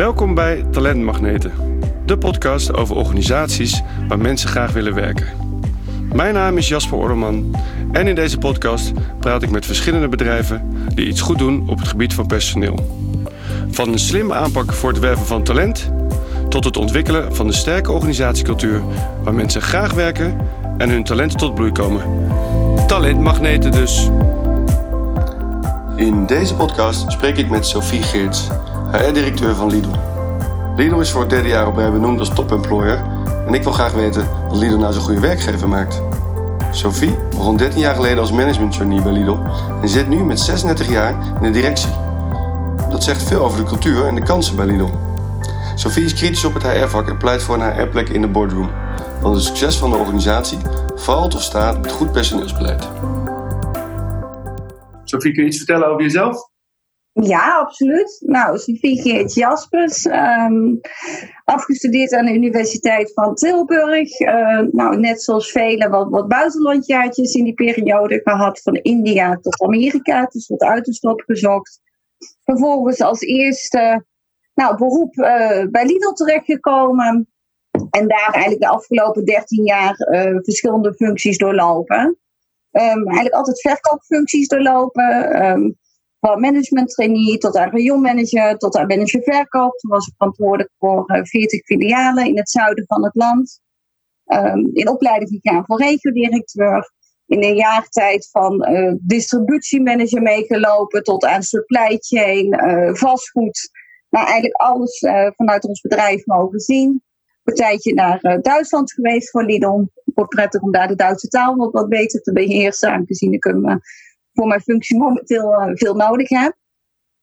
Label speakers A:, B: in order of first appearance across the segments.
A: Welkom bij Talentmagneten, de podcast over organisaties waar mensen graag willen werken. Mijn naam is Jasper Orderman en in deze podcast praat ik met verschillende bedrijven die iets goed doen op het gebied van personeel. Van een slimme aanpak voor het werven van talent tot het ontwikkelen van een sterke organisatiecultuur waar mensen graag werken en hun talenten tot bloei komen. Talentmagneten dus. In deze podcast spreek ik met Sophie Geerts, HR-directeur van Lidl. Lidl is voor het derde jaar op rij benoemd als top-employer en ik wil graag weten wat Lidl nou zo'n goede werkgever maakt. Sophie begon 13 jaar geleden als management bij Lidl en zit nu met 36 jaar in de directie. Dat zegt veel over de cultuur en de kansen bij Lidl. Sophie is kritisch op het HR-vak en pleit voor een HR-plek in de boardroom. Want het succes van de organisatie valt of staat met goed personeelsbeleid. Sophie, kun je iets vertellen over jezelf?
B: Ja, absoluut. Nou, Geert Jaspers, um, afgestudeerd aan de Universiteit van Tilburg. Uh, nou, net zoals velen wat, wat buitenlandjaartjes in die periode gehad, van India tot Amerika, dus wat uiterst gezocht. Vervolgens als eerste nou, beroep uh, bij Lidl terechtgekomen. En daar eigenlijk de afgelopen 13 jaar uh, verschillende functies doorlopen. Um, eigenlijk altijd verkoopfuncties doorlopen. Um, van management trainee tot aan rayonmanager, tot aan manager verkoop. Toen was ik verantwoordelijk voor uh, 40 filialen in het zuiden van het land. Um, in opleiding gegaan voor regio-directeur. In een jaar tijd van uh, distributiemanager meegelopen tot aan supply chain, uh, vastgoed. Nou, eigenlijk alles vanuit ons bedrijf mogen zien. Een tijdje naar Duitsland geweest voor Lidl. Wordt prettig om daar de Duitse taal wat, wat beter te beheersen, aangezien ik hem voor mijn functie momenteel uh, veel nodig heb.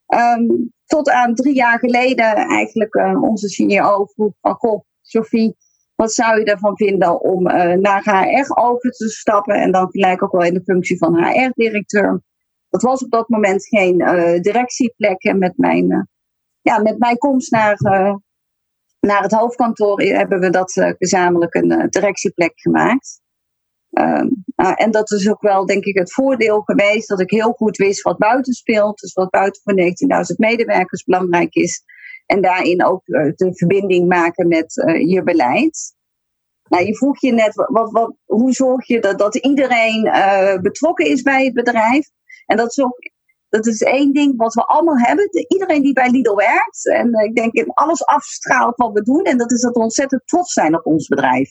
B: Um, tot aan drie jaar geleden eigenlijk uh, onze CEO vroeg van, goh, Sophie, wat zou je ervan vinden om uh, naar HR over te stappen en dan gelijk ook wel in de functie van HR-directeur. Dat was op dat moment geen directieplek en met mijn, ja, met mijn komst naar, naar het hoofdkantoor hebben we dat gezamenlijk een directieplek gemaakt. Um, uh, en dat is ook wel, denk ik, het voordeel geweest dat ik heel goed wist wat buiten speelt. Dus wat buiten voor 19.000 medewerkers belangrijk is. En daarin ook uh, de verbinding maken met uh, je beleid. Nou, je vroeg je net, wat, wat, hoe zorg je dat, dat iedereen betrokken is bij het bedrijf? En dat is ook dat is één ding wat we allemaal hebben. Iedereen die bij Lidl werkt. En ik denk in alles afstraalt wat we doen. En dat is dat we ontzettend trots zijn op ons bedrijf.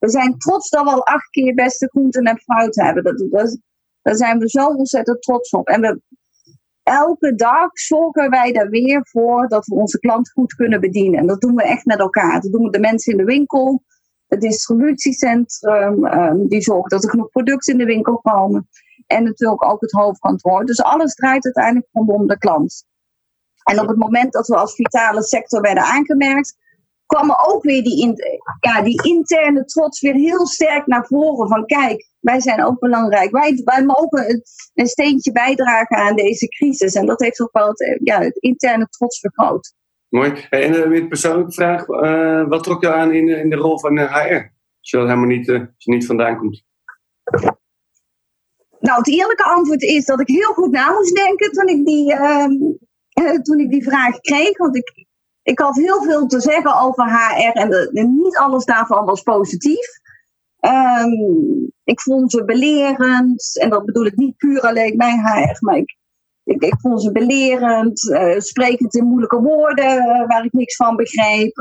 B: We zijn trots dat we al acht keer beste groenten en fruit hebben. Dat, daar zijn we zo ontzettend trots op. En we, elke dag zorgen wij er weer voor dat we onze klant goed kunnen bedienen. En dat doen we echt met elkaar. Dat doen we de mensen in de winkel, het distributiecentrum, um, die zorgen dat er genoeg producten in de winkel komen. En natuurlijk ook het hoofdkantoor. Dus alles draait uiteindelijk rondom de klant. En op het moment dat we als vitale sector werden aangemerkt, kwam er ook weer die, in, ja, die interne trots weer heel sterk naar voren. Van kijk, wij zijn ook belangrijk. Wij, wij mogen een, een steentje bijdragen aan deze crisis. En dat heeft ook wel het, ja, het interne trots vergroot.
A: Mooi. En uh, weer een persoonlijke vraag. Uh, wat trok je aan in, in de rol van HR? Als je dat helemaal niet, niet vandaan komt.
B: Nou, het eerlijke antwoord is dat ik heel goed na moest denken toen ik die, ehm, toen ik die vraag kreeg. Want ik, ik had heel veel te zeggen over HR en, niet alles daarvan was positief. Um, ik vond ze belerend, en dat bedoel ik niet puur alleen bij HR, maar ik, ik, vond ze belerend, uh, sprekend in moeilijke woorden uh, waar ik niks van begreep.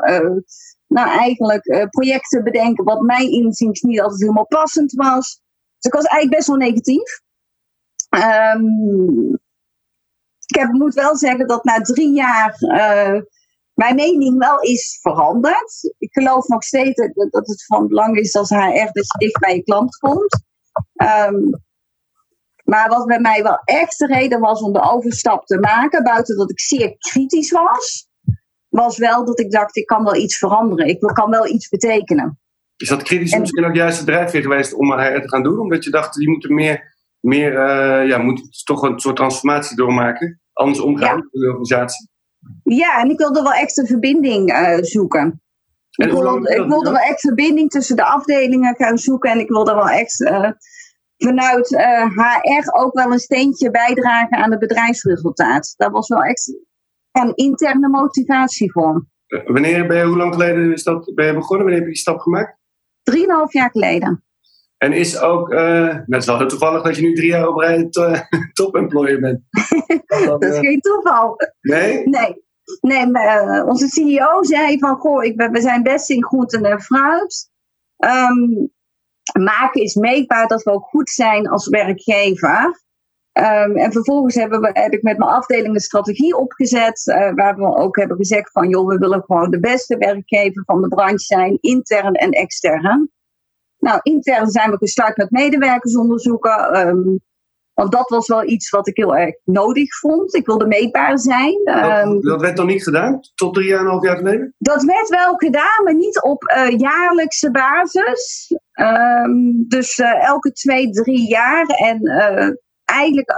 B: Nou, eigenlijk projecten bedenken wat mijn inziens niet altijd helemaal passend was. Dus ik was eigenlijk best wel negatief. Um, ik heb, moet wel zeggen dat na drie jaar mijn mening wel is veranderd. Ik geloof nog steeds dat het van belang is als HR dat je dicht bij je klant komt. Um, maar wat bij mij wel echt de reden was om de overstap te maken, buiten dat ik zeer kritisch was, was wel dat ik dacht, ik kan wel iets veranderen. Ik kan wel iets betekenen.
A: Is dat kritisch en, misschien ook juist de drijfveer geweest om HR te gaan doen? Omdat je dacht, je moet er meer, meer uh, ja, moet toch een soort transformatie doormaken. Anders omgaan ja. de organisatie.
B: Ja, en ik wilde wel echt een verbinding uh, zoeken. Ik wilde, ik wilde wel echt verbinding tussen de afdelingen gaan zoeken. En ik wilde wel echt uh, vanuit uh, HR ook wel een steentje bijdragen aan het bedrijfsresultaat. Dat was wel echt een interne motivatie voor.
A: Wanneer ben je, hoe lang geleden is dat, ben je begonnen? Wanneer heb je die stap gemaakt?
B: Drieënhalf jaar geleden.
A: En is ook, uh, net wel toevallig dat je nu drie jaar op rij top-employer bent.
B: dat, is geen toeval.
A: Nee?
B: Nee. Nee, maar, onze CEO zei van, goh, ik ben, we zijn best in groenten en fruit. Um, maken is meetbaar dat we ook goed zijn als werkgever. Um, en vervolgens hebben we, heb ik met mijn afdeling een strategie opgezet, uh, waar we ook hebben gezegd van, joh, we willen gewoon de beste werkgever van de branche zijn, intern en extern. Nou, intern zijn we gestart met medewerkersonderzoeken. Um, want dat was wel iets wat ik heel erg nodig vond. Ik wilde meetbaar zijn.
A: Dat, um, dat werd dan niet gedaan? Tot drie jaar en een half jaar geleden?
B: Dat werd wel gedaan, maar niet op uh, jaarlijkse basis. Um, dus uh, elke twee, drie jaar. En uh, eigenlijk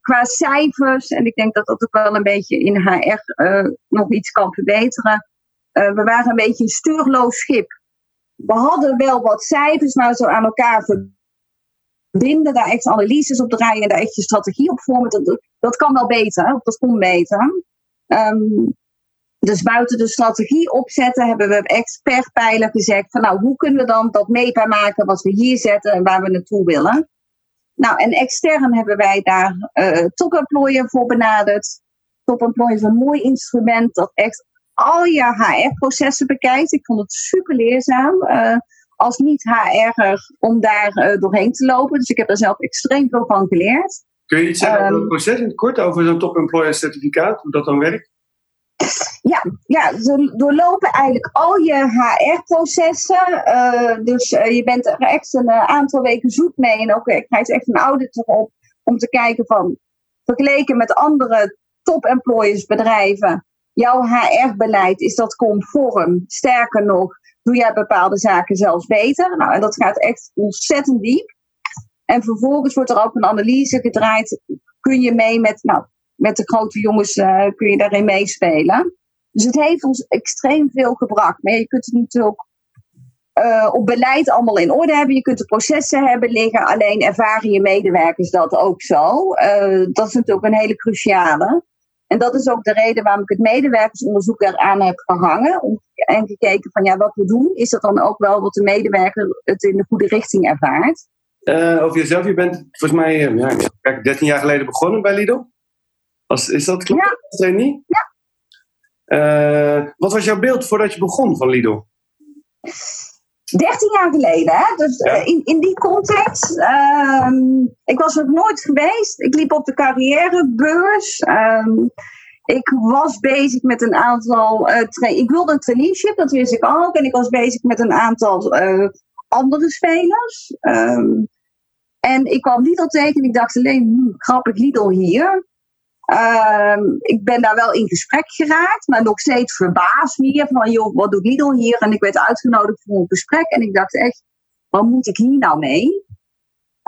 B: qua cijfers, en ik denk dat dat ook wel een beetje in HR nog iets kan verbeteren. we waren een beetje een stuurloos schip we hadden wel wat cijfers, maar zo aan elkaar verbinden, daar echt analyses op draaien en daar echt je strategie op vormen, dat, dat kan wel beter, dat kon beter. Um, dus buiten de strategie opzetten hebben we echt per gezegd van nou, hoe kunnen we dan dat meetbaar maken wat we hier zetten en waar we naartoe willen. Nou, en extern hebben wij daar uh, Top Employer voor benaderd. Top Employer is een mooi instrument dat echt al je HR-processen bekijkt. Ik vond het super leerzaam. Uh, als niet-HR'er om daar uh, doorheen te lopen. Dus ik heb er zelf extreem veel van geleerd.
A: Kun je iets zeggen um, over het proces in het kort, over zo'n top employer certificaat, hoe dat dan werkt?
B: Ja, ja, ze doorlopen eigenlijk al je HR-processen. Uh, dus je bent er echt een aantal weken zoet mee. En ook je krijgt echt een audit erop om te kijken van, vergeleken met andere top-employers bedrijven, jouw HR-beleid, is dat conform? Sterker nog, doe jij bepaalde zaken zelfs beter? Nou, en dat gaat echt ontzettend diep. En vervolgens wordt er ook een analyse gedraaid. Kun je mee met, nou, met de grote jongens, uh, kun je daarin meespelen? Dus het heeft ons extreem veel gebracht. Maar je kunt het natuurlijk uh, op beleid allemaal in orde hebben. Je kunt de processen hebben liggen. Alleen ervaren je medewerkers dat ook zo. Uh, dat is natuurlijk een hele cruciale. En dat is ook de reden waarom ik het medewerkersonderzoek eraan heb gehangen. Om, en gekeken van ja, wat we doen, is dat dan ook wel wat de medewerker het in de goede richting ervaart.
A: Uh, over jezelf, je bent volgens mij uh, ja, 13 jaar geleden begonnen bij Lidl. Als, is dat klopt? Ja. Trainee?
B: Ja.
A: Uh, wat was jouw beeld voordat je begon van Lidl?
B: 13 jaar geleden, hè? Dus ja. in, in die context. Um, ik was nog nooit geweest. Ik liep op de carrièrebeurs. Um, ik was bezig met een aantal. Uh, ik wilde een traineeship, dat wist ik ook. En ik was bezig met een aantal uh, andere spelers. Um, en ik kwam Lidl tegen en ik dacht alleen, hm, grappig Lidl hier. Um, ik ben daar wel in gesprek geraakt, maar nog steeds verbaasd meer van, joh, wat doet Lidl hier? En ik werd uitgenodigd voor een gesprek en ik dacht echt, wat moet ik hier nou mee?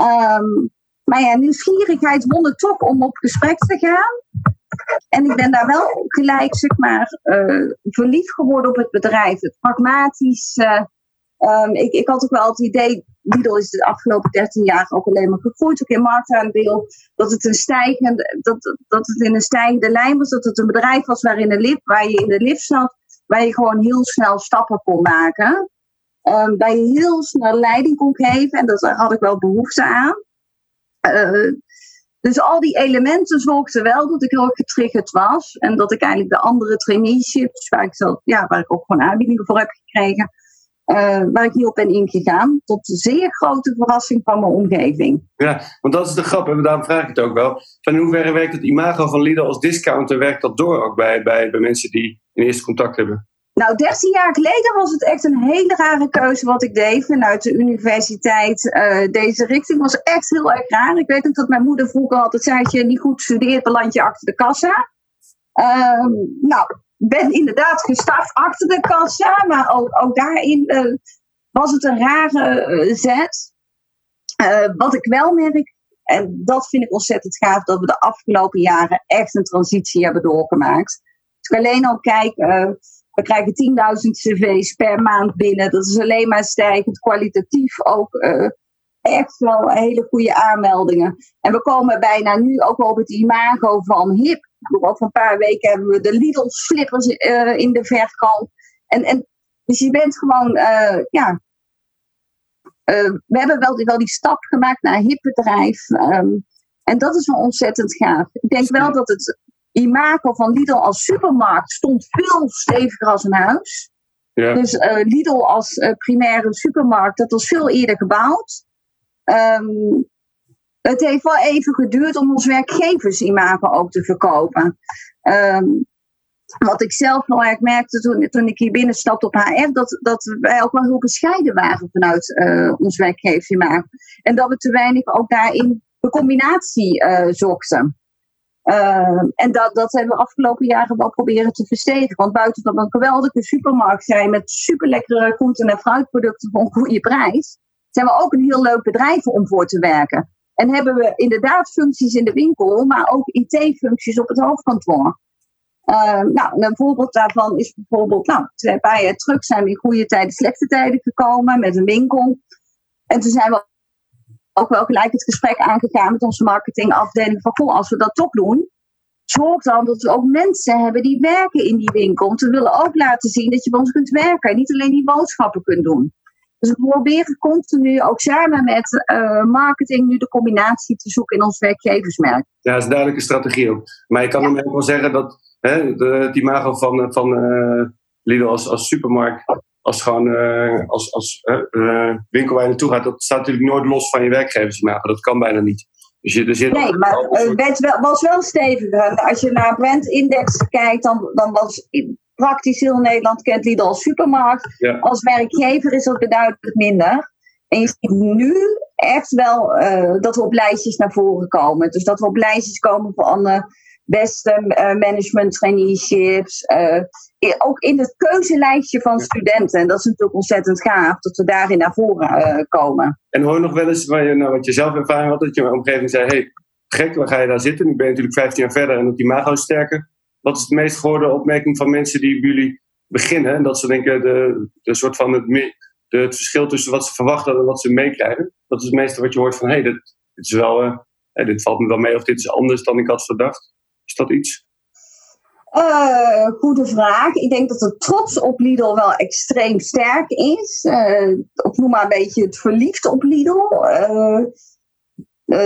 B: Um, maar ja, nieuwsgierigheid won het toch om op gesprek te gaan. En ik ben daar wel gelijk, zeg maar, uh, verliefd geworden op het bedrijf. Het pragmatisch. Um, ik, ik had ook wel het idee, Lidl is de afgelopen 13 jaar ook alleen maar gegroeid, ook in marktaandeel. Dat het, een stijgende, dat, dat het in een stijgende lijn was, dat het een bedrijf was waarin de lift, waar je in de lift zat, waar je gewoon heel snel stappen kon maken. Waar je heel snel leiding kon geven en daar had ik wel behoefte aan. Uh, dus al die elementen zorgden wel dat ik heel getriggerd was. En dat ik eigenlijk de andere traineeships, waar ik, zelf, ja, waar ik ook gewoon aanbiedingen voor heb gekregen, uh, waar ik niet op ben ingegaan. Tot zeer grote verrassing van mijn omgeving.
A: Ja, want dat is de grap. En daarom vraag ik het ook wel. Van in hoeverre werkt het imago van Lidl als discounter? Werkt dat door ook bij, bij, bij mensen die in eerste contact hebben?
B: Nou, 13 jaar geleden was het echt een hele rare keuze wat ik deed vanuit de universiteit. Uh, deze richting was echt heel erg raar. Ik weet ook dat mijn moeder vroeger altijd zei: als je niet goed studeert, beland je achter de kassa. Uh, nou, ben inderdaad gestart achter de kassa, maar ook, ook daarin uh, was het een rare uh, zet. Uh, wat ik wel merk, en dat vind ik ontzettend gaaf, dat we de afgelopen jaren echt een transitie hebben doorgemaakt. Als ik alleen al kijk, we krijgen 10.000 cv's per maand binnen. Dat is alleen maar stijgend, kwalitatief ook echt wel hele goede aanmeldingen. En we komen bijna nu ook op het imago van hip over een paar weken hebben we de Lidl slippers in de verkoop. En, en, dus je bent gewoon, ja, we hebben wel die, wel die stap gemaakt naar een hip bedrijf. Ehm, en dat is wel ontzettend gaaf. Ik denk wel dat het imago van Lidl als supermarkt stond veel steviger als een huis. Ja. Dus uh, Lidl als uh, primaire supermarkt, dat was veel eerder gebouwd. Um, het heeft wel even geduurd om ons werkgeversimago ook te verkopen. Um, wat ik zelf heel erg merkte toen, ik hier binnenstapte op HR, dat, dat wij ook wel heel bescheiden waren vanuit uh, ons werkgeversimago. En dat we te weinig ook daarin de combinatie zochten. Uh, en dat, dat hebben we afgelopen jaren wel proberen te verstevigen. Want buiten dat we een geweldige supermarkt zijn met super lekkere groenten en fruitproducten voor een goede prijs, zijn we ook een heel leuk bedrijf om voor te werken. En hebben we inderdaad functies in de winkel, maar ook IT-functies op het hoofdkantoor. Uh, nou, een voorbeeld daarvan is bijvoorbeeld, nou, twee jaar terug zijn we in goede tijden, slechte tijden gekomen met een winkel. En toen zijn we ook wel gelijk het gesprek aangegaan met onze marketingafdeling van goh, als we dat toch doen, zorg dan dat we ook mensen hebben die werken in die winkel. Want we willen ook laten zien dat je bij ons kunt werken en niet alleen die boodschappen kunt doen. Dus we proberen continu ook samen met uh, marketing nu de combinatie te zoeken in ons werkgeversmerk.
A: Ja, dat is een duidelijke strategie ook. Maar je kan ja. hem ook wel zeggen dat hè, de, het imago van, van uh, Lidl als, als supermarkt als gewoon uh, als, als winkel waar je naartoe gaat, dat staat natuurlijk nooit los van je werkgeversimago. Dat kan bijna niet.
B: Dus je, er zit nee, maar het wel, was wel steviger. Als je naar Brand Index kijkt, dan, dan was praktisch heel Nederland kent Lidl als supermarkt. Als werkgever is dat beduidend minder. En je ziet nu echt wel uh, dat we op lijstjes naar voren komen. Dus dat we op lijstjes komen van uh, beste uh, management traineeships. Uh, ook in het keuzelijstje van studenten. En dat is natuurlijk ontzettend gaaf dat we daarin naar voren komen.
A: En hoor je nog wel eens waar je, nou, wat je zelf ervaring had, dat je omgeving zei: hey, gek, waar ga je daar zitten? Nu ben je natuurlijk 15 jaar verder en dat die mago sterker. Wat is de meest gehoorde opmerking van mensen die jullie beginnen? En dat ze denken, de, de soort van het, het verschil tussen wat ze verwachten en wat ze meekrijgen. Dat is het meeste wat je hoort van: hé, hey, dit, is wel, dit valt me wel mee of dit is anders dan ik had verdacht. Is dat iets?
B: Uh, goede vraag. Ik denk dat de trots op Lidl wel extreem sterk is. Uh, ik noem maar een beetje het verliefd op Lidl. Uh,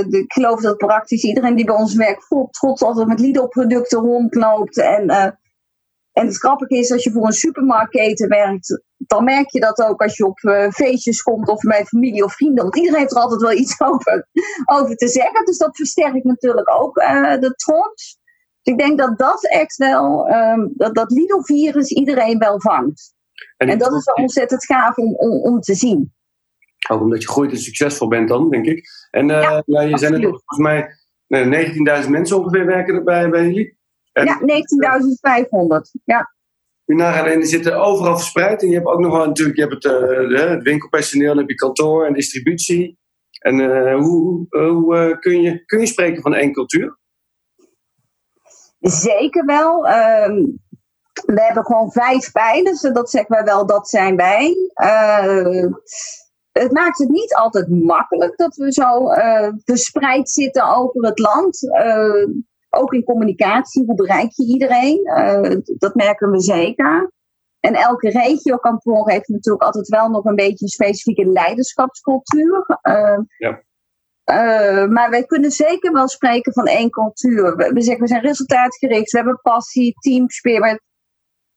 B: ik geloof dat praktisch iedereen die bij ons werkt vol trots altijd met Lidl-producten rondloopt. En, en het grappige is, als je voor een supermarktketen werkt, dan merk je dat ook als je op feestjes komt of bij familie of vrienden. Want iedereen heeft er altijd wel iets over, over te zeggen. Dus dat versterkt natuurlijk ook de trots ik denk dat dat echt wel, um, dat, dat Lidl-virus iedereen wel vangt. En, dat is wel ontzettend gaaf om, om, om, te zien.
A: Ook omdat je groeit en succesvol bent dan, denk ik. En uh, ja, je zijn er volgens mij 19.000 mensen ongeveer werken erbij bij jullie.
B: En, ja, 19.500, ja.
A: En die zitten overal verspreid. En je hebt ook nog wel natuurlijk, je hebt het, uh, het winkelpersoneel, dan heb je kantoor en distributie. En uh, hoe, hoe kun, je, kun je spreken van één cultuur?
B: Zeker wel. Ehm, we hebben gewoon vijf pijlers. En dat zeggen wij wel, dat zijn wij. Uh, het maakt het niet altijd makkelijk dat we zo uh, verspreid zitten over het land. Uh, ook in communicatie, hoe bereik je iedereen? dat merken we zeker. En elke regiokantoor heeft natuurlijk altijd wel nog een beetje een specifieke leiderschapscultuur. ja. Uh, maar wij kunnen zeker wel spreken van één cultuur. We, we, zeggen, we zijn resultaatgericht, we hebben passie, teamspirit,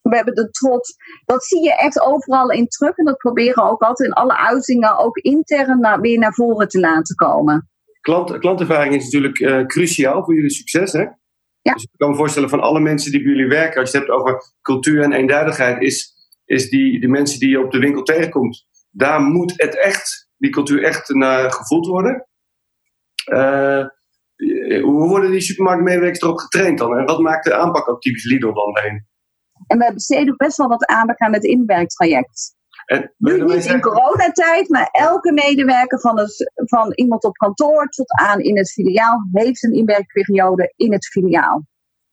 B: we hebben de trots. Dat zie je echt overal in terug en dat proberen we ook altijd in alle uitingen ook intern naar, weer naar voren te laten komen.
A: Klant, klantervaring is natuurlijk uh, cruciaal voor jullie succes, hè? Ja. Dus ik kan me voorstellen van alle mensen die bij jullie werken, als je het hebt over cultuur en eenduidigheid, is, is die, die mensen die je op de winkel tegenkomt, daar moet het echt, die cultuur echt naar gevoeld worden. Uh, hoe worden die supermarktmedewerkers erop getraind dan? En wat maakt de aanpak ook typisch Lidl dan heen?
B: En we besteden best wel wat aandacht aan het inwerktraject. En, nu niet in coronatijd, maar elke medewerker van, het, van iemand op kantoor tot aan in het filiaal heeft een inwerkperiode in het filiaal.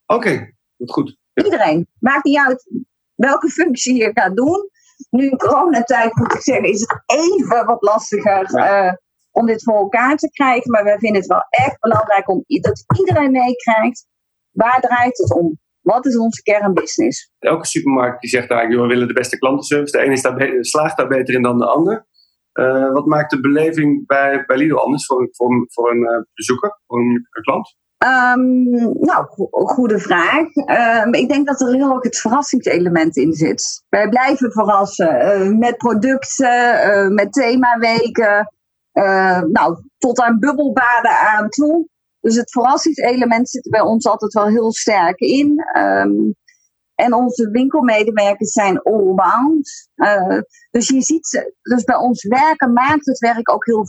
A: Oké, okay, goed.
B: Iedereen. Maakt niet uit welke functie je gaat doen. Nu in coronatijd moet ik zeggen, is het even wat lastiger. Ja. Uh, om dit voor elkaar te krijgen. Maar wij vinden het wel echt belangrijk om dat iedereen meekrijgt. Waar draait het om? Wat is onze kernbusiness?
A: Elke supermarkt die zegt eigenlijk, we willen de beste klantenservice. De ene is daar slaagt daar beter in dan de ander. Uh, wat maakt de beleving bij, bij Lidl anders voor, voor, voor een uh, bezoeker, voor een, een klant?
B: Um, nou, go goede vraag. Um, ik denk dat er heel erg het verrassingselement in zit. Wij blijven verrassen uh, met producten, met themaweken, nou, tot aan bubbelbaden aan toe. Dus het verrassingselement zit bij ons altijd wel heel sterk in. Um, en onze winkelmedewerkers zijn allround. Uh, dus je ziet, dus bij ons werken maakt het werk ook heel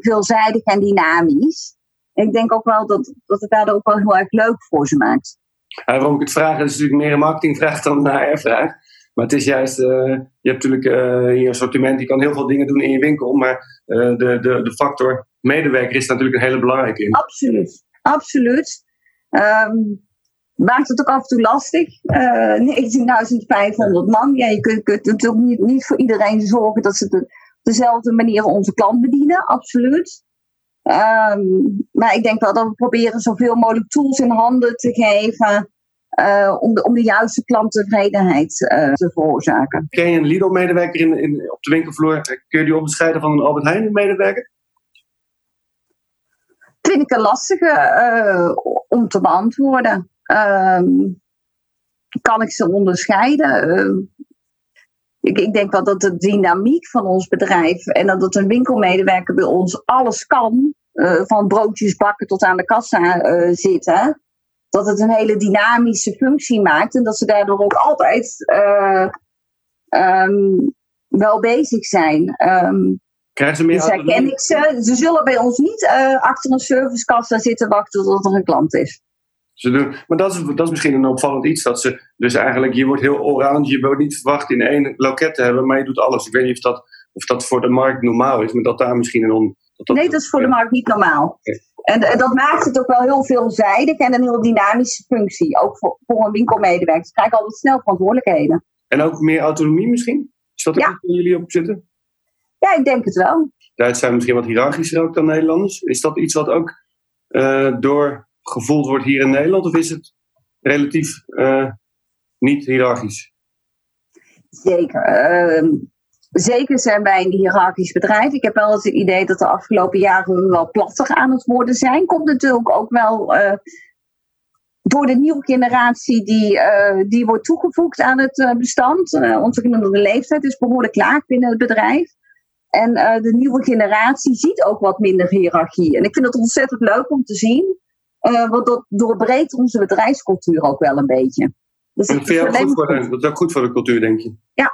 B: veelzijdig en dynamisch. Ik denk ook wel dat, dat het daardoor ook wel heel erg leuk voor ze maakt.
A: Ja, waarom ik het vraag, is natuurlijk meer een marketingvraag dan een HR-vraag. Maar het is juist, uh, je hebt natuurlijk in je assortiment, je kan heel veel dingen doen in je winkel, maar de, de, de factor medewerker is natuurlijk een hele belangrijke in.
B: Absoluut, absoluut. Um, maakt het ook af en toe lastig. Uh, 19.500 man. Ja, je kunt, kunt natuurlijk niet, niet, voor iedereen zorgen dat ze de, dezelfde manier onze klant bedienen, absoluut. Um, maar ik denk wel dat we proberen zoveel mogelijk tools in handen te geven. Uh, om, de, om de juiste klanttevredenheid uh, te veroorzaken.
A: Ken je een Lidl-medewerker in, in, op de winkelvloer? Kun je die onderscheiden van een Albert Heijn-medewerker?
B: Vind ik een lastige uh, om te beantwoorden. Um, kan ik ze onderscheiden? Uh, ik, ik, denk wel dat de dynamiek van ons bedrijf en dat het een winkelmedewerker bij ons alles kan, uh, van broodjes bakken tot aan de kassa uh, zitten, dat het een hele dynamische functie maakt en dat ze daardoor ook altijd um, wel bezig zijn. Um,
A: Krijgen ze meer
B: dus herken ik ze. Ze zullen bij ons niet achter een servicekassa zitten wachten tot er een klant is.
A: Ze doen, maar dat is, dat is misschien een opvallend iets. Dat ze dus eigenlijk, je wordt heel oranje. Je wordt niet verwacht in één loket te hebben, maar je doet alles. Ik weet niet of dat, of dat voor de markt normaal is, maar dat daar misschien een. On,
B: dat nee, dat is voor de markt niet normaal. En, en, dat maakt het ook wel heel veelzijdig en een heel dynamische functie. Ook voor, voor een winkelmedewerker. Ze krijgen altijd snel verantwoordelijkheden.
A: En ook meer autonomie misschien? Is dat ook ja. waar jullie op zitten?
B: Ja, ik denk het wel.
A: Duitsers zijn misschien wat hiërarchischer ook dan Nederlanders. Is dat iets wat ook uh, door gevoeld wordt hier in Nederland? Of is het relatief uh, niet hiërarchisch?
B: Zeker. Uh, zeker zijn wij een hiërarchisch bedrijf. Ik heb wel het idee dat de afgelopen jaren we wel platter aan het worden zijn. Komt natuurlijk ook wel uh, door de nieuwe generatie die, uh, die wordt toegevoegd aan het bestand. onze gemiddelde leeftijd is behoorlijk laag binnen het bedrijf. En de nieuwe generatie ziet ook wat minder hiërarchie. En ik vind het ontzettend leuk om te zien. Uh, want dat doorbreekt onze bedrijfscultuur ook wel een beetje.
A: Dus dat, vind goed voor de, dat is ook goed voor de cultuur, denk je?
B: Ja.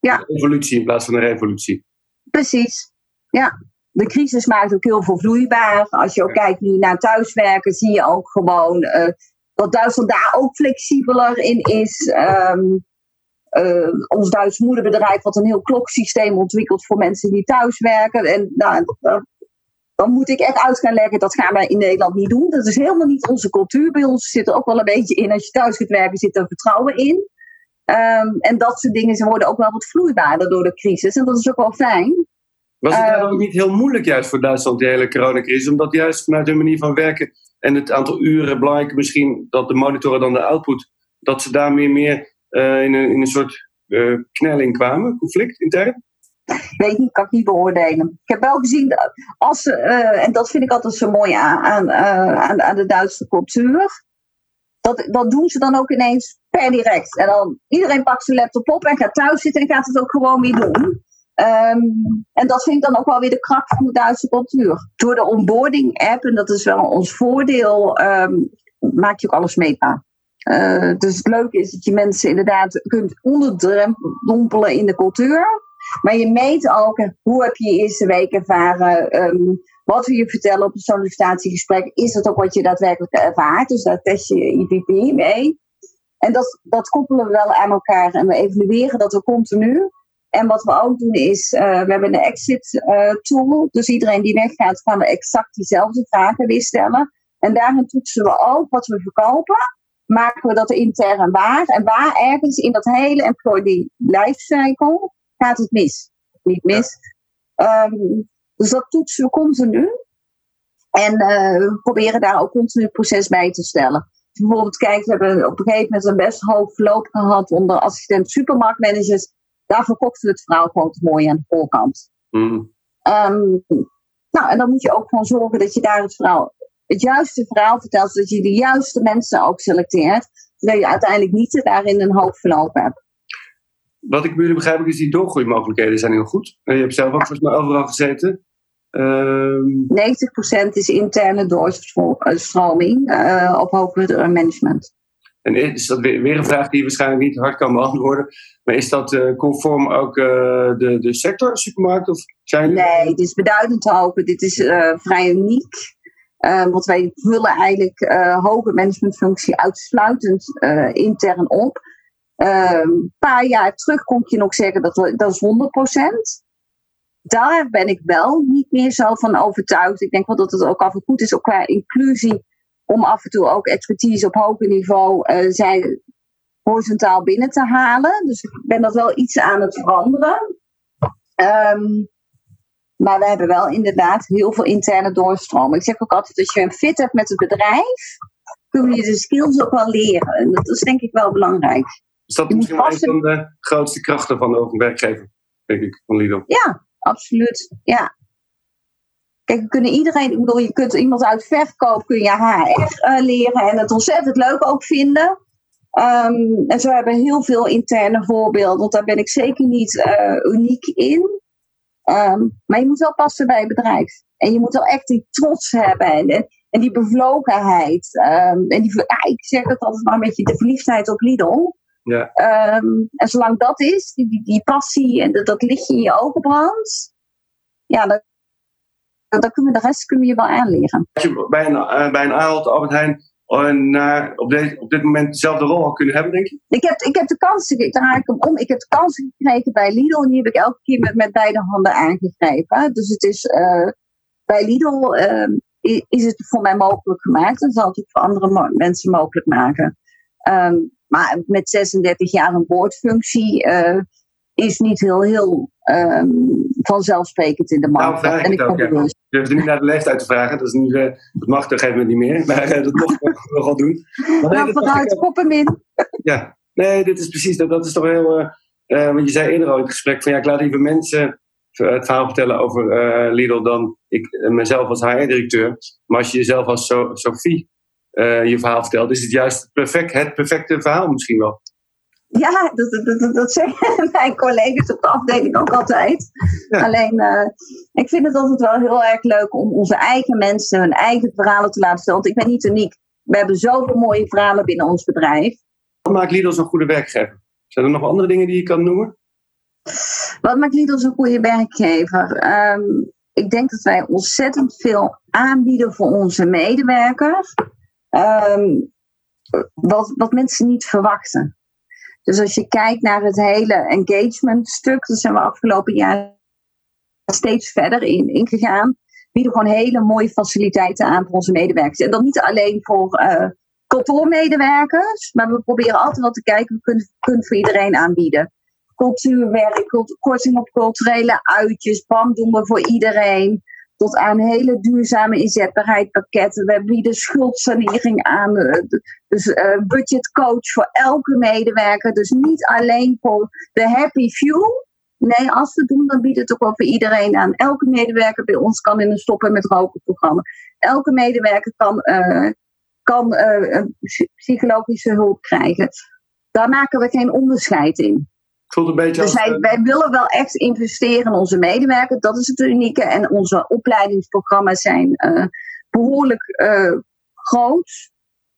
B: ja.
A: Een evolutie in plaats van een revolutie.
B: Precies, ja. De crisis maakt ook heel veel vloeibaar. Als je ook kijkt nu naar thuiswerken, zie je ook gewoon uh, dat Duitsland daar ook flexibeler in is. Um, uh, ons Duitse moederbedrijf had een heel kloksysteem ontwikkeld voor mensen die thuiswerken. En nou, dan moet ik echt uit gaan leggen, dat gaan wij in Nederland niet doen. Dat is helemaal niet onze cultuur. Bij ons zit er ook wel een beetje in, als je thuis gaat werken, zit er vertrouwen in. Um, en dat soort dingen ze worden ook wel wat vloeibaarder door de crisis. En dat is ook wel fijn.
A: Was het um, ook niet heel moeilijk juist voor Duitsland, die hele coronacrisis? Omdat juist vanuit hun manier van werken en het aantal uren belangrijk misschien dat de monitoren dan de output, dat ze daar meer, meer uh, in, een, soort uh, knelling kwamen, conflict intern?
B: Weet niet, kan ik niet beoordelen. Ik heb wel gezien, als ze, uh, en dat vind ik altijd zo mooi aan, uh, aan, aan de Duitse cultuur. Dat, dat doen ze dan ook ineens per direct. En dan iedereen pakt zijn laptop op en gaat thuis zitten en gaat het ook gewoon weer doen. Um, en dat vind ik dan ook wel weer de kracht van de Duitse cultuur. Door de onboarding app, en dat is wel ons voordeel, um, maak je ook alles meetbaar. Uh, dus het leuke is dat je mensen inderdaad kunt onderdompelen in de cultuur. Maar je meet ook hoe heb je je eerste week ervaren. Um, wat wil je vertellen op een sollicitatiegesprek? Is dat ook wat je daadwerkelijk ervaart? Dus daar test je IPP mee. En dat, dat koppelen we wel aan elkaar en we evalueren dat we continu. En wat we ook doen is, uh, we hebben een exit tool. Dus iedereen die weggaat, gaan we exact diezelfde vragen weer stellen. En daarin toetsen we ook wat we verkopen. Maken we dat intern waar? En waar ergens in dat hele employee lifecycle gaat het mis. Niet mis. Um, dus dat toetsen we continu. En uh, we proberen daar ook continu het proces bij te stellen. je bijvoorbeeld kijkt, we hebben op een gegeven moment een best hoog verloop gehad onder assistent supermarktmanagers. Daar verkochten we het verhaal gewoon te mooi aan de voorkant.
A: Mm.
B: Ehm, nou, en dan moet je ook gewoon zorgen dat je daar het verhaal, het juiste verhaal vertelt, zodat je de juiste mensen ook selecteert, zodat je uiteindelijk niet daarin een hoog verloop hebt.
A: Wat ik bij jullie begrijp is die doorgroeimogelijkheden zijn heel goed. Je hebt zelf ook volgens mij overal gezeten. Ehm,
B: 90% is interne doorstroming uh, op hoger management.
A: En is dat weer, weer, een vraag die je waarschijnlijk niet hard kan beantwoorden. Maar is dat uh, conform ook uh, de, de sector, supermarkt? Of zijn
B: Nee, het is beduidend hoger. Dit is vrij uniek. Want wij vullen eigenlijk hoge managementfunctie uitsluitend intern op. Een paar jaar terug kon je nog zeggen dat dat is 100% daar ben ik wel niet meer zo van overtuigd. Ik denk wel dat het ook af en goed is, ook qua inclusie, om af en toe ook expertise op hoger niveau uh, zij horizontaal binnen te halen. Dus ik ben dat wel iets aan het veranderen. Um, maar we hebben wel inderdaad heel veel interne doorstromen. Ik zeg ook altijd, als je een fit hebt met het bedrijf, kun je de skills ook wel leren. En dat is denk ik wel belangrijk.
A: Is dat misschien wel een van de grootste krachten van de werkgever, denk ik, van Lidl?
B: Ja, absoluut. Ja. Kijk, we kunnen iedereen, ik bedoel, je kunt iemand uit verkoop, kun je HR uh, leren en het ontzettend leuk ook vinden. Um, en zo hebben we heel veel interne voorbeelden, want daar ben ik zeker niet uh, uniek in. Um, maar je moet wel passen bij het bedrijf. En je moet wel echt die trots hebben en, en die bevlogenheid. Um, en die, ja, ik zeg het altijd maar een beetje de verliefdheid op Lidl.
A: Ja.
B: Um, en zolang dat is, die, die, die passie en dat, dat lichtje in je ogen brandt, ja, dan, dan kunnen we de rest kunnen we je wel aanleren.
A: Als je bij een, uh, bij een Ahold, Albert Heijn, uh, op, de, op dit moment dezelfde rol al kunnen hebben, denk je?
B: Ik heb, ik heb de kans, daar ik hem om, ik heb de kans gekregen bij Lidl en die heb ik elke keer met, met beide handen aangegrepen. Dus het is, uh, bij Lidl is het voor mij mogelijk gemaakt en zal het ook voor andere mensen mogelijk maken. Um, maar met 36 jaar een boordfunctie uh, is niet heel, heel um, vanzelfsprekend in de markt.
A: Nou, en ik ook, ja. Dus- Je hoeft niet naar de leeftijd te vragen, dat, is niet, uh, dat mag op een gegeven moment niet meer, maar uh, dat mocht ik nogal doen.
B: Maar nou, vooruit, kop hem in.
A: ja, nee, dit is precies, dat, dat is toch heel... want je zei eerder al in het gesprek van ja, ik laat liever mensen het verhaal vertellen over Lidl dan ik mezelf als HR-directeur. Maar als je jezelf als so Sophie uh, je verhaal vertelt, is het juist perfect, het perfecte verhaal misschien wel.
B: Ja, dat, dat, dat zeggen mijn collega's op de afdeling ook altijd. Ja. Alleen, uh, ik vind het altijd wel heel erg leuk om onze eigen mensen hun eigen verhalen te laten vertellen. Want ik ben niet uniek. We hebben zoveel mooie verhalen binnen ons bedrijf.
A: Wat maakt Lidl een goede werkgever? Zijn er nog andere dingen die je kan noemen?
B: Wat maakt Lidl een goede werkgever? Um, ik denk dat wij ontzettend veel aanbieden voor onze medewerkers. Um, wat, wat mensen niet verwachten. Dus als je kijkt naar het hele engagement stuk, daar zijn we afgelopen jaar steeds verder in, ingegaan. Bieden gewoon hele mooie faciliteiten aan voor onze medewerkers. En dan niet alleen voor uh, kantoormedewerkers, maar we proberen altijd wel te kijken, we kunnen, kunnen voor iedereen aanbieden. Cultuurwerk, korting op culturele uitjes, bam doen we voor iedereen tot aan hele duurzame inzetbaarheid pakketten. We bieden schuldsanering aan. Eh, dus uh, budgetcoach voor elke medewerker. Dus niet alleen voor de happy few. Nee, als we doen, dan biedt het ook wel voor iedereen aan. Elke medewerker bij ons kan in een stoppen met roken programma. Elke medewerker kan, uh, kan psychologische hulp krijgen. Daar maken we geen onderscheid in.
A: Voelt een beetje
B: dus wij, wij, willen wel echt investeren in onze medewerkers. Dat is het unieke. En onze opleidingsprogramma's zijn uh, behoorlijk uh, groot.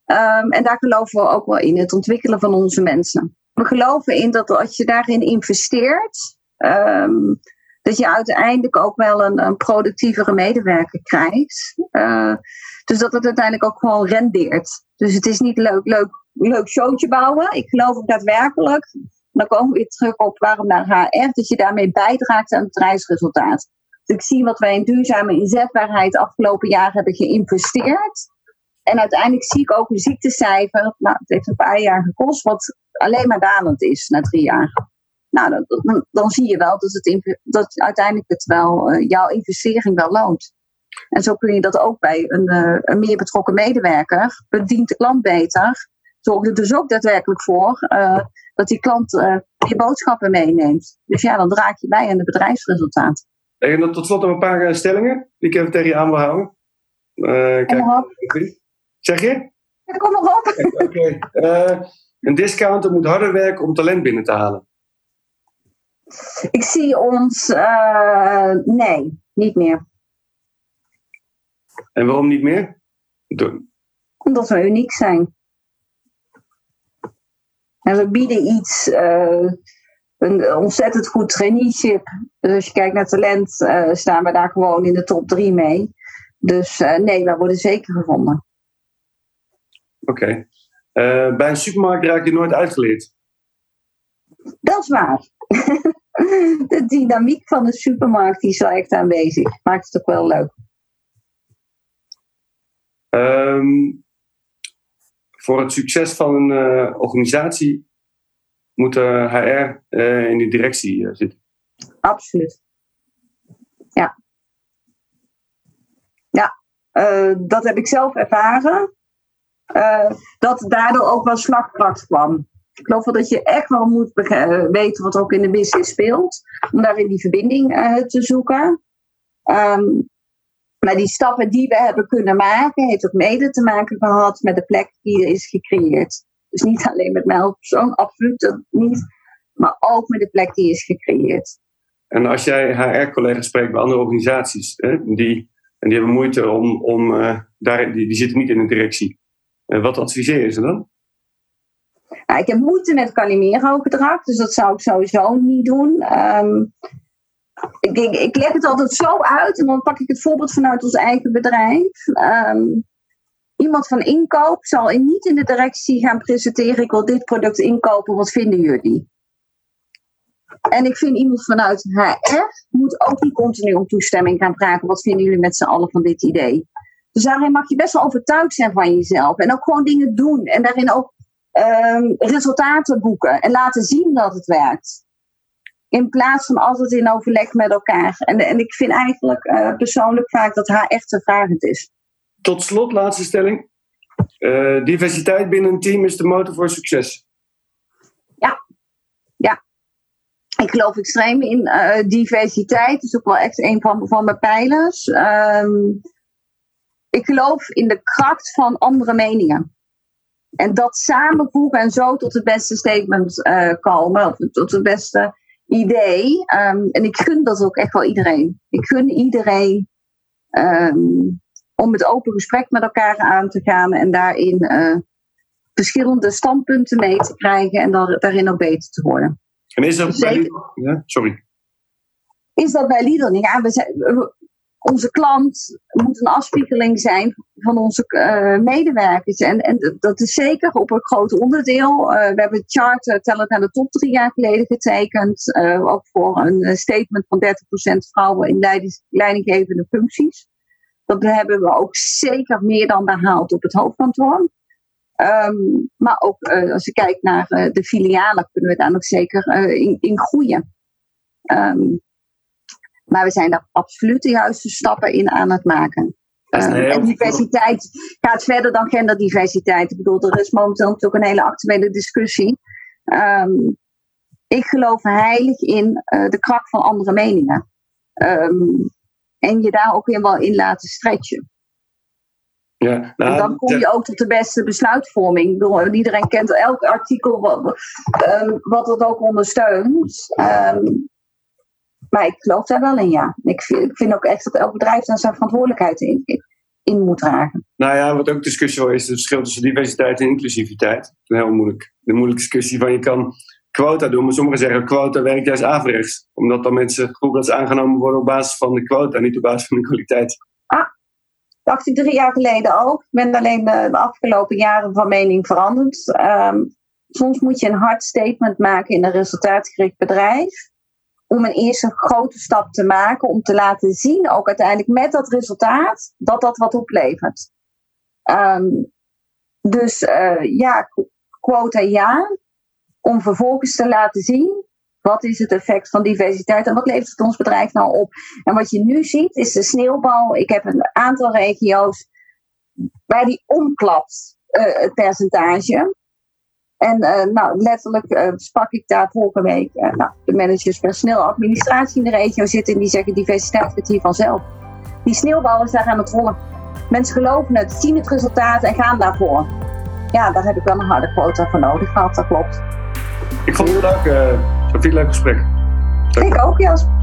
B: Um, en daar geloven we ook wel in, het ontwikkelen van onze mensen. We geloven in dat als je daarin investeert, um, dat je uiteindelijk ook wel een, een productievere medewerker krijgt. Uh, dus dat het uiteindelijk ook gewoon rendeert. Dus het is niet leuk, leuk, leuk showtje bouwen. Ik geloof ook daadwerkelijk dan komen we weer terug op waarom naar HR, dat je daarmee bijdraagt aan het bedrijfsresultaat. Dus ik zie wat wij in duurzame inzetbaarheid afgelopen jaar hebben geïnvesteerd. En uiteindelijk zie ik ook een ziektecijfer, nou, het heeft een paar jaar gekost, wat alleen maar dalend is na drie jaar. Nou, dan, dan zie je wel dat, het, dat uiteindelijk het wel, uh, jouw investering wel loont. En zo kun je dat ook bij een, eh, een meer betrokken medewerker. Bedient de klant beter. Zorgt er dus ook daadwerkelijk voor uh, dat die klant uh, je boodschappen meeneemt. Dus ja, dan draag je bij aan de bedrijfsresultaat.
A: En dan tot slot nog een paar stellingen die ik even tegen je aan wil houden.
B: Uh, kom maar op.
A: Zeg je?
B: Ja, kom maar op.
A: Oké. Okay. een discounter moet harder werken om talent binnen te halen.
B: Ik zie ons, nee, niet meer.
A: En waarom niet meer?
B: Door... Omdat we uniek zijn. En we bieden iets, uh, een ontzettend goed traineeship. Dus als je kijkt naar talent, uh, staan we daar gewoon in de top drie mee. Dus uh, nee, wij worden zeker gevonden.
A: Oké. Okay. bij een supermarkt raak je nooit uitgeleerd?
B: Dat is waar. de dynamiek van de supermarkt die is wel echt aanwezig. Maakt het ook wel leuk.
A: Um, voor het succes van een uh, organisatie moet HR uh, in die directie zitten.
B: Absoluut. Ja. Ja, dat heb ik zelf ervaren. dat daardoor ook wel slagkracht kwam. Ik geloof wel dat je echt wel moet weten wat ook in de business speelt. Om daarin die verbinding te zoeken. Um, maar die stappen die we hebben kunnen maken, heeft ook mede te maken gehad met de plek die er is gecreëerd. Dus niet alleen met mij als persoon, absoluut niet. Maar ook met de plek die is gecreëerd.
A: En als jij HR-collega's spreekt bij andere organisaties, hè, die, en die hebben moeite om, om uh, daar, die, die zitten niet in de directie. Uh, wat adviseer je ze dan?
B: Nou, ik heb moeite met Calimero-gedrag, dus dat zou ik sowieso niet doen. Um, ik, ik, leg het altijd zo uit en dan pak ik het voorbeeld vanuit ons eigen bedrijf. Um, iemand van inkoop zal niet in de directie gaan presenteren: ik wil dit product inkopen, wat vinden jullie? En ik vind iemand vanuit HR moet ook niet continu om toestemming gaan vragen: wat vinden jullie met z'n allen van dit idee? Dus daarin mag je best wel overtuigd zijn van jezelf en ook gewoon dingen doen en daarin ook um, resultaten boeken en laten zien dat het werkt. In plaats van altijd in overleg met elkaar. En, en ik vind eigenlijk uh, persoonlijk vaak dat haar echt vragend is.
A: Tot slot, laatste stelling. Uh, diversiteit binnen een team is de motor voor succes.
B: Ja, ja. Ik geloof extreem in uh, diversiteit. Dat is ook wel echt een van, van mijn pijlers. Um, ik geloof in de kracht van andere meningen. En dat samenvoegen en zo tot het beste statement uh, komen. Of tot het beste idee. Um, en ik gun dat ook echt wel iedereen. Ik gun iedereen um, om het open gesprek met elkaar aan te gaan en daarin uh, verschillende standpunten mee te krijgen en dan, daarin ook beter te worden.
A: En is dat bij ja, sorry.
B: Is dat bij Lidl niet? Ja, we zijn, onze klant moet een afspiegeling zijn van onze uh, medewerkers. En, en dat is zeker op een groot onderdeel. Uh, we hebben het chart uh, Talent aan de top drie jaar geleden getekend. ook voor een statement van 30% vrouwen in leidinggevende functies. Dat hebben we ook zeker meer dan behaald op het hoofdkantoor. Um, maar ook als je kijkt naar de filialen kunnen we daar nog zeker in, in groeien. Um, maar we zijn daar absoluut de juiste stappen in aan het maken. Uh, en diversiteit gaat verder dan genderdiversiteit. Ik bedoel, er is momenteel natuurlijk een hele actuele discussie. Um, ik geloof heilig in uh, de kracht van andere meningen. Um, en je daar ook weer wel in laten stretchen.
A: Ja,
B: nou, en dan kom je ook tot de beste besluitvorming. Bedoel, iedereen kent elk artikel wat, um, wat het ook ondersteunt. Maar ik geloof daar wel in, ja. Ik vind, ik vind ook echt dat elk bedrijf daar zijn verantwoordelijkheid in, in moet dragen.
A: Nou ja, wat ook discussie is, het verschil tussen diversiteit en inclusiviteit. Een heel moeilijk. Een moeilijke discussie van je kan quota doen, maar sommigen zeggen quota werkt juist averechts. Omdat dan mensen groepen aangenomen worden op basis van de quota, niet op basis van de kwaliteit.
B: Ah, dacht ik drie jaar geleden al. Ik ben alleen de, de afgelopen jaren van mening veranderd. Um, soms moet je een hard statement maken in een resultaatgericht bedrijf om een eerste grote stap te maken, om te laten zien, ook uiteindelijk met dat resultaat, dat dat wat oplevert. Um, dus uh, ja, quota ja, om vervolgens te laten zien Wat is het effect van diversiteit en wat levert het ons bedrijf nou op? En wat je nu ziet is de sneeuwbal. Ik heb een aantal regio's waar die omklapt, uh, het percentage. En uh, nou, letterlijk uh, sprak ik daar vorige week. nou, de managers personeel administratie in de regio zitten en die zeggen diversiteit wordt hier vanzelf. Die sneeuwbal is daar aan het rollen. Mensen geloven het, zien het resultaat en gaan daarvoor. Ja, daar heb ik wel een harde quota voor nodig gehad, dat klopt.
A: Ik vond het leuk, Sophie, leuk gesprek.
B: Ik ook, Jasper.